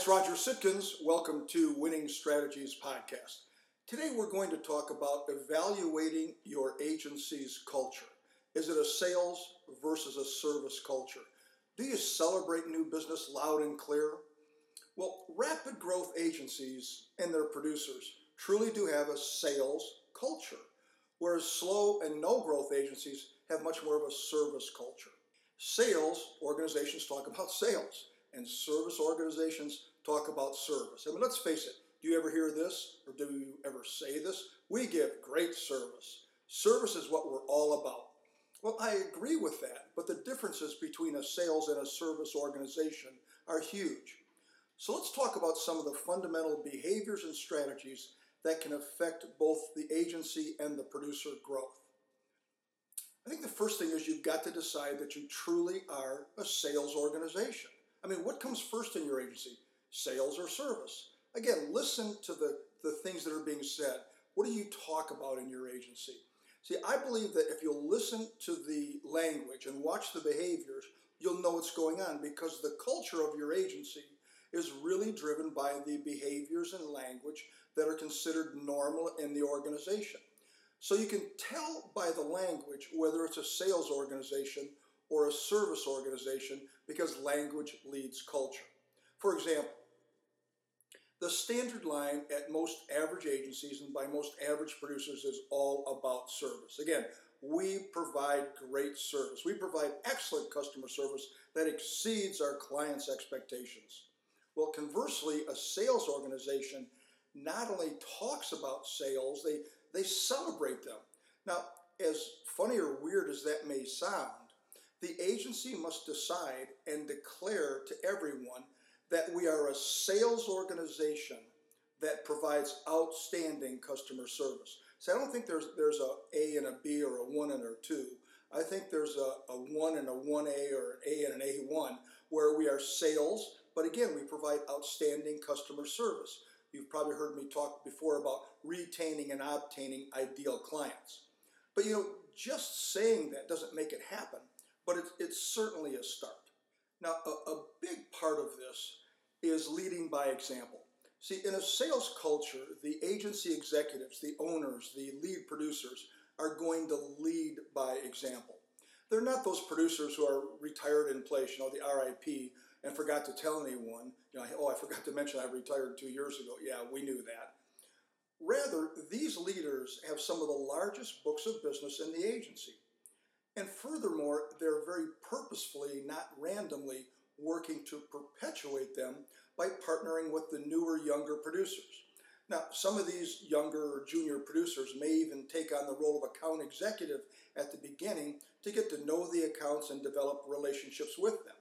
it's Roger Sitkins. Welcome to Winning Strategies Podcast. Today we're going to talk about evaluating your agency's culture. Is it a sales versus a service culture? Do you celebrate new business loud and clear? Well, rapid growth agencies and their producers truly do have a sales culture, whereas slow and no growth agencies have much more of a service culture. Sales organizations talk about sales and service organizations talk about service. I mean, let's face it, do you ever hear this or do you ever say this? We give great service. Service is what we're all about. Well, I agree with that, but the differences between a sales and a service organization are huge. So let's talk about some of the fundamental behaviors and strategies that can affect both the agency and the producer growth. I think the first thing is you've got to decide that you truly are a sales organization. I mean, what comes first in your agency? Sales or service? Again, listen to the, the things that are being said. What do you talk about in your agency? See, I believe that if you'll listen to the language and watch the behaviors, you'll know what's going on because the culture of your agency is really driven by the behaviors and language that are considered normal in the organization. So you can tell by the language whether it's a sales organization or a service organization because language leads culture. For example, the standard line at most average agencies and by most average producers is all about service. Again, we provide great service. We provide excellent customer service that exceeds our clients' expectations. Well, conversely, a sales organization not only talks about sales, they, they celebrate them. Now, as funny or weird as that may sound, the agency must decide and declare to everyone that we are a sales organization that provides outstanding customer service. So I don't think there's there's a A and a B or a one and a two. I think there's a, a one and a one A or an A and an A one where we are sales, but again we provide outstanding customer service. You've probably heard me talk before about retaining and obtaining ideal clients. But you know, just saying that doesn't make it happen but it's, it's certainly a start. Now, a, a big part of this is leading by example. See, in a sales culture, the agency executives, the owners, the lead producers are going to lead by example. They're not those producers who are retired in place, you know, the RIP, and forgot to tell anyone, you know, oh, I forgot to mention I retired two years ago. Yeah, we knew that. Rather, these leaders have some of the largest books of business in the agency. And furthermore, they're very purposefully, not randomly, working to perpetuate them by partnering with the newer, younger producers. Now, some of these younger or junior producers may even take on the role of account executive at the beginning to get to know the accounts and develop relationships with them.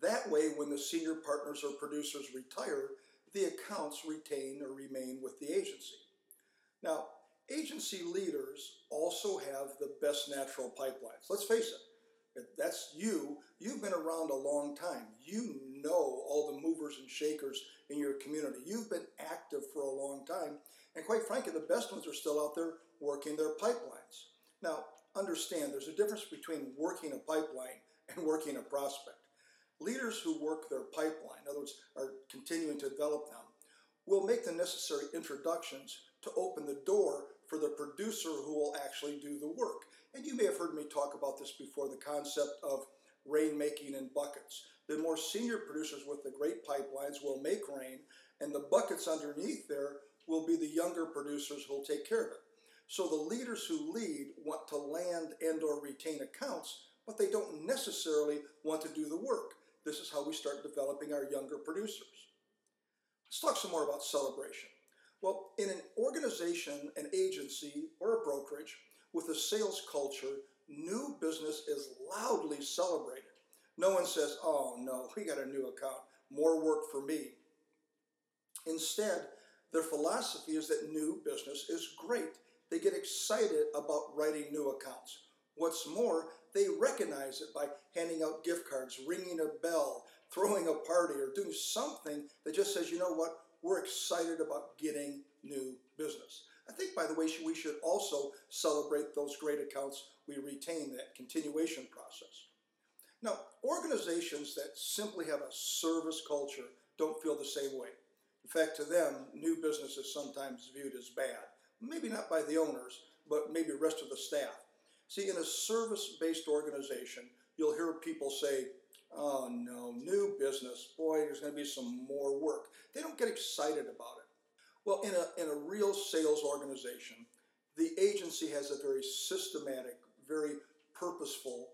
That way, when the senior partners or producers retire, the accounts retain or remain with the agency. Now, agency leaders also have the best natural pipelines. Let's face it, that's you. You've been around a long time. You know all the movers and shakers in your community. You've been active for a long time. And quite frankly, the best ones are still out there working their pipelines. Now, understand there's a difference between working a pipeline and working a prospect. Leaders who work their pipeline, in other words, are continuing to develop them, will make the necessary introductions to open the door for the producer who will actually do the work. And you may have heard me talk about this before the concept of rainmaking in buckets. The more senior producers with the great pipelines will make rain, and the buckets underneath there will be the younger producers who will take care of it. So the leaders who lead want to land and or retain accounts, but they don't necessarily want to do the work. This is how we start developing our younger producers. Let's talk some more about celebration. Well, in an organization, an agency, or a brokerage with a sales culture, new business is loudly celebrated. No one says, oh no, we got a new account, more work for me. Instead, their philosophy is that new business is great. They get excited about writing new accounts. What's more, they recognize it by handing out gift cards, ringing a bell, throwing a party, or doing something that just says, you know what, we're excited about getting new business. I think, by the way, we should also celebrate those great accounts we retain, that continuation process. Now, organizations that simply have a service culture don't feel the same way. In fact, to them, new business is sometimes viewed as bad. Maybe not by the owners, but maybe rest of the staff. See, in a service based organization, you'll hear people say, oh no, new business, boy, there's going to be some more work. They don't get excited about it. Well, in a, in a real sales organization, the agency has a very systematic, very purposeful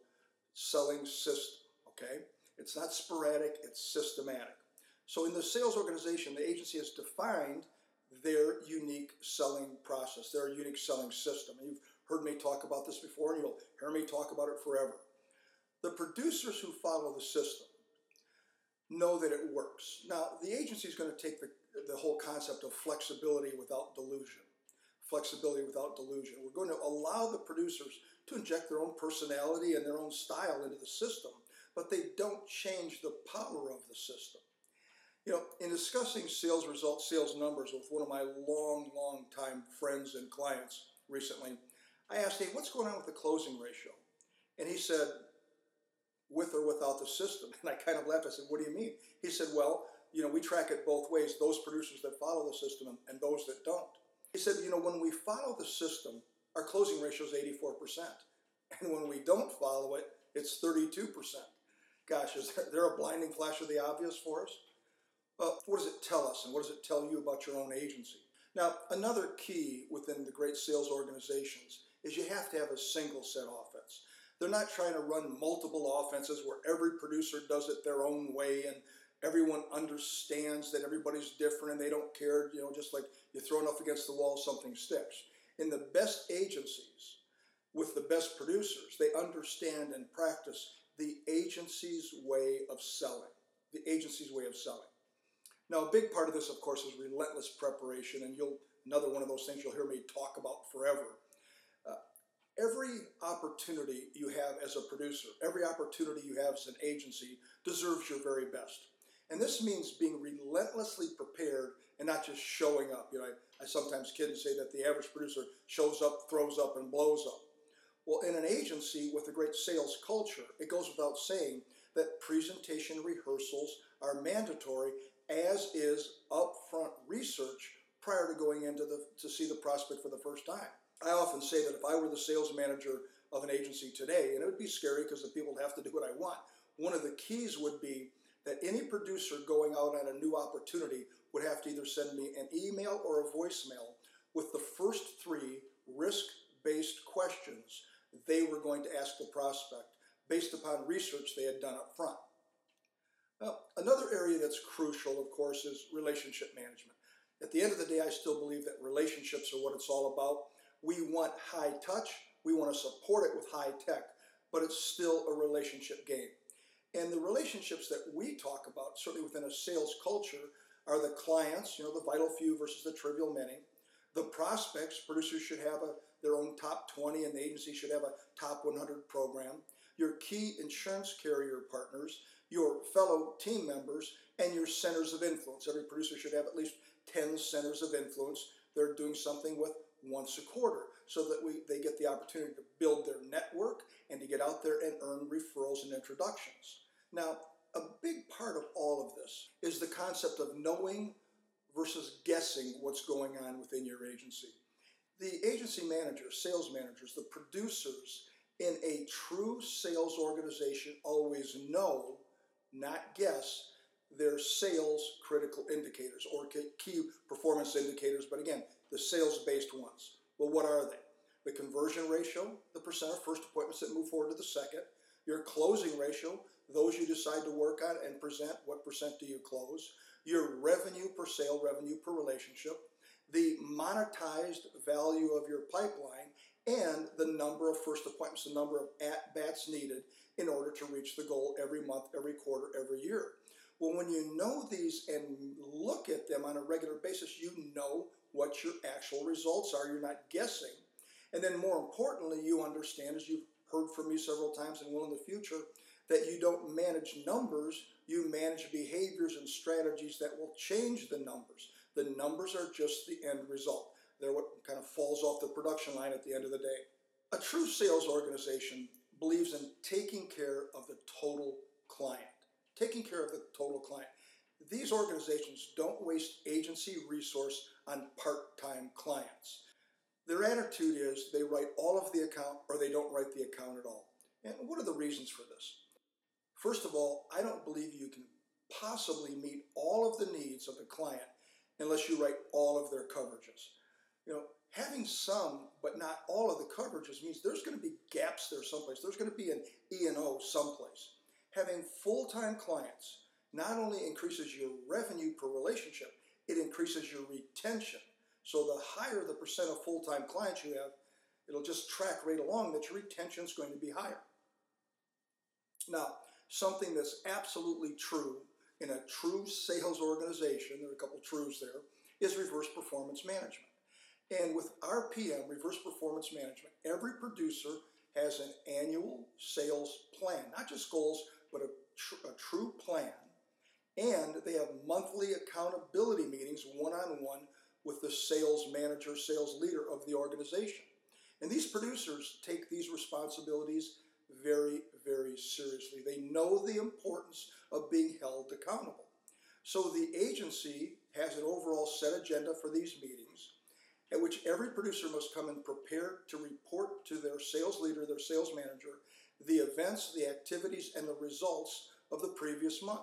selling system, okay? It's not sporadic, it's systematic. So in the sales organization, the agency has defined their unique selling process, their unique selling system. You've heard me talk about this before, and you'll hear me talk about it forever. The producers who follow the system know that it works. Now, the agency is going to take the, the whole concept of flexibility without delusion. Flexibility without delusion. We're going to allow the producers to inject their own personality and their own style into the system, but they don't change the power of the system. You know, in discussing sales results, sales numbers with one of my long, long time friends and clients recently, I asked, hey, what's going on with the closing ratio? And he said, with or without the system. And I kind of laughed. I said, What do you mean? He said, Well, you know, we track it both ways those producers that follow the system and those that don't. He said, You know, when we follow the system, our closing ratio is 84%. And when we don't follow it, it's 32%. Gosh, is there a blinding flash of the obvious for us? Well, what does it tell us and what does it tell you about your own agency? Now, another key within the great sales organizations is you have to have a single set offense. They're not trying to run multiple offenses where every producer does it their own way and everyone understands that everybody's different and they don't care, you know, just like you throw enough against the wall, something sticks. In the best agencies, with the best producers, they understand and practice the agency's way of selling. The agency's way of selling. Now, a big part of this, of course, is relentless preparation, and you'll another one of those things you'll hear me talk about forever every opportunity you have as a producer, every opportunity you have as an agency deserves your very best. And this means being relentlessly prepared and not just showing up. You know, I, I sometimes kid and say that the average producer shows up, throws up, and blows up. Well, in an agency with a great sales culture, it goes without saying that presentation rehearsals are mandatory, as is upfront research prior to going into the to see the prospect for the first time. I often say that if I were the sales manager of an agency today, and it would be scary because the people would have to do what I want, one of the keys would be that any producer going out on a new opportunity would have to either send me an email or a voicemail with the first three risk based questions they were going to ask the prospect based upon research they had done up front. Now, another area that's crucial, of course, is relationship management. At the end of the day, I still believe that relationships are what it's all about. We want high touch, we want to support it with high tech, but it's still a relationship game. And the relationships that we talk about, certainly within a sales culture, are the clients, you know, the vital few versus the trivial many. The prospects, producers should have a, their own top 20 and the agency should have a top 100 program. Your key insurance carrier partners, your fellow team members, and your centers of influence. Every producer should have at least 10 centers of influence. They're doing something with once a quarter so that we, they get the opportunity to build their network and to get out there and earn referrals and introductions. Now, a big part of all of this is the concept of knowing versus guessing what's going on within your agency. The agency managers, sales managers, the producers in a true sales organization always know, not guess, their sales critical indicators or key performance indicators. But again, the sales based ones. Well, what are they? The conversion ratio, the percent of first appointments that move forward to the second, your closing ratio, those you decide to work on and present, what percent do you close, your revenue per sale, revenue per relationship, the monetized value of your pipeline, and the number of first appointments, the number of at bats needed in order to reach the goal every month, every quarter, every year. Well, when you know these and look at them on a regular basis, you know what your actual results are. You're not guessing. And then, more importantly, you understand, as you've heard from me several times and will in the future, that you don't manage numbers, you manage behaviors and strategies that will change the numbers. The numbers are just the end result. They're what kind of falls off the production line at the end of the day. A true sales organization believes in taking care of the total client. Taking care of the total client. These organizations don't waste agency resource on part time clients. Their attitude is they write all of the account or they don't write the account at all. And what are the reasons for this? First of all, I don't believe you can possibly meet all of the needs of the client unless you write all of their coverages. You know, having some but not all of the coverages means there's going to be gaps there someplace. There's going to be an E&O someplace. Having full-time clients not only increases your revenue per relationship, it increases your retention. So the higher the percent of full-time clients you have, it'll just track right along that your retention is going to be higher. Now, something that's absolutely true in a true sales organization, there are a couple truths there, is reverse performance management. And with RPM, reverse performance management, every producer has an annual sales plan, not just goals, but a, tr- a true plan. And they have monthly accountability meetings one on one with the sales manager, sales leader of the organization. And these producers take these responsibilities very, very seriously. They know the importance of being held accountable. So the agency has an overall set agenda for these meetings at which every producer must come and prepare to report to their sales leader, their sales manager, the events, the activities, and the results of the previous month.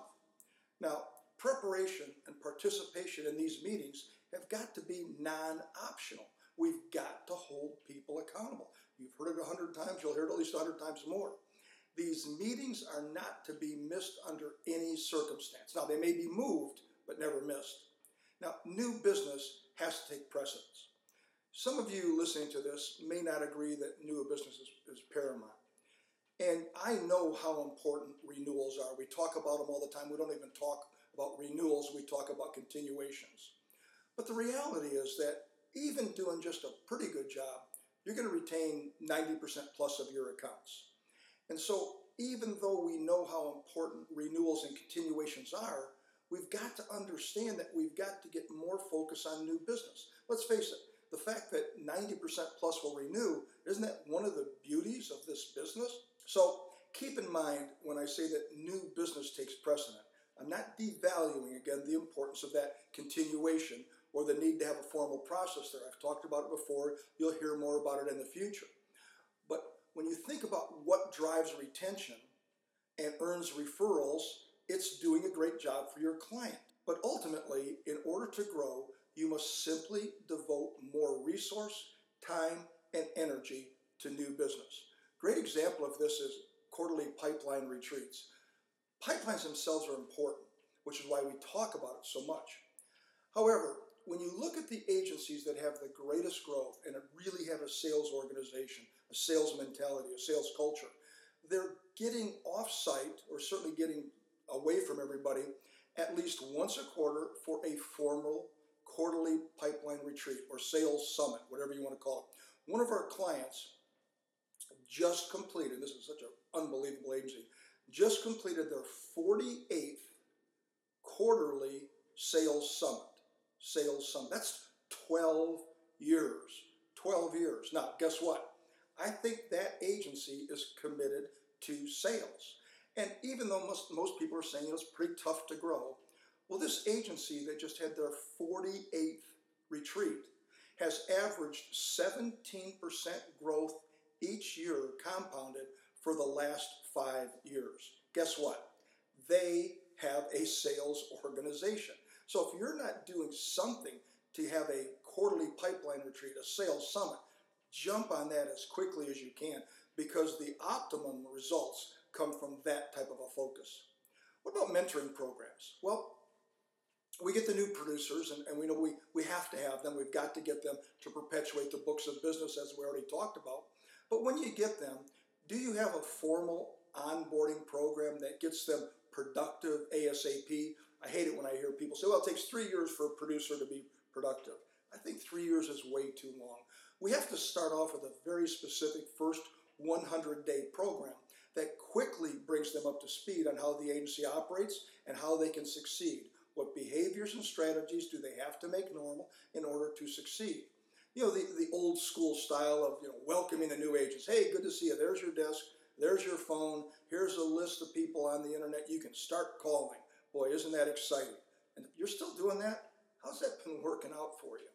Now, preparation and participation in these meetings have got to be non optional. We've got to hold people accountable. You've heard it a hundred times, you'll hear it at least a hundred times more. These meetings are not to be missed under any circumstance. Now, they may be moved, but never missed. Now, new business has to take precedence. Some of you listening to this may not agree that new business is, is paramount. And I know how important renewals are. We talk about them all the time. We don't even talk about renewals, we talk about continuations. But the reality is that even doing just a pretty good job, you're going to retain 90% plus of your accounts. And so, even though we know how important renewals and continuations are, we've got to understand that we've got to get more focus on new business. Let's face it, the fact that 90% plus will renew, isn't that one of the beauties of this business? So, keep in mind when I say that new business takes precedent, I'm not devaluing again the importance of that continuation or the need to have a formal process there. I've talked about it before. You'll hear more about it in the future. But when you think about what drives retention and earns referrals, it's doing a great job for your client. But ultimately, in order to grow, you must simply devote more resource, time, and energy to new business. Great example of this is quarterly pipeline retreats. Pipelines themselves are important, which is why we talk about it so much. However, when you look at the agencies that have the greatest growth and really have a sales organization, a sales mentality, a sales culture, they're getting off-site or certainly getting away from everybody at least once a quarter for a formal quarterly pipeline retreat or sales summit, whatever you want to call it. One of our clients just completed, this is such an unbelievable agency, just completed their 48th quarterly sales summit sales summit. That's 12 years. 12 years. Now, guess what? I think that agency is committed to sales. And even though most, most people are saying it's pretty tough to grow, well, this agency that just had their 48th retreat has averaged 17% growth each year compounded for the last five years. Guess what? They have a sales organization. So if you're not doing something to have a quarterly pipeline retreat, a sales summit, jump on that as quickly as you can because the optimum results come from that type of a focus. What about mentoring programs? Well, we get the new producers, and, and we know we, we have to have them. We've got to get them to perpetuate the books of business, as we already talked about. But when you get them, do you have a formal onboarding program that gets them productive ASAP? I hate it when I hear people say, well, it takes three years for a producer to be productive. I think three years is way too long. We have to start off with a very specific first 100 day program that quickly brings them up to speed on how the agency operates and how they can succeed. What behaviors and strategies do they have to make normal in order to succeed? You know, the, the old school style of you know welcoming the new agents. Hey, good to see you. There's your desk. There's your phone. Here's a list of people on the internet. You can start calling. Boy, isn't that exciting? And you're still doing that, how's that been working out for you?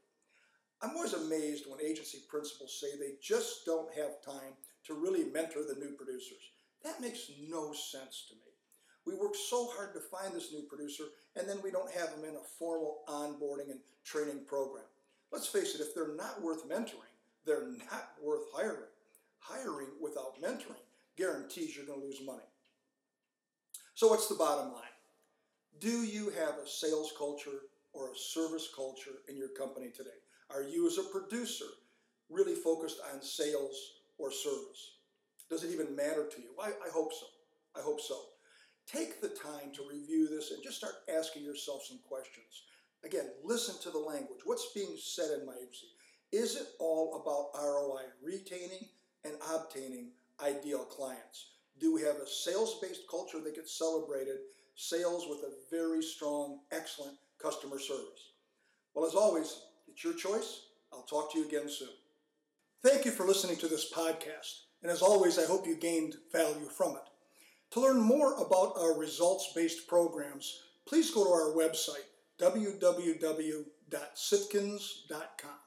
I'm always amazed when agency principals say they just don't have time to really mentor the new producers. That makes no sense to me. We work so hard to find this new producer, and then we don't have them in a formal onboarding and training program. Let's face it, if they're not worth mentoring, they're not worth hiring. Hiring without mentoring guarantees you're going to lose money. So, what's the bottom line? Do you have a sales culture or a service culture in your company today? Are you, as a producer, really focused on sales or service? Does it even matter to you? I, I hope so. I hope so. Take the time to review this and just start asking yourself some questions. Again, listen to the language. What's being said in my agency? Is it all about ROI, retaining and obtaining ideal clients? Do we have a sales based culture that gets celebrated? Sales with a very strong, excellent customer service. Well, as always, it's your choice. I'll talk to you again soon. Thank you for listening to this podcast. And as always, I hope you gained value from it. To learn more about our results based programs, please go to our website, www.sitkins.com.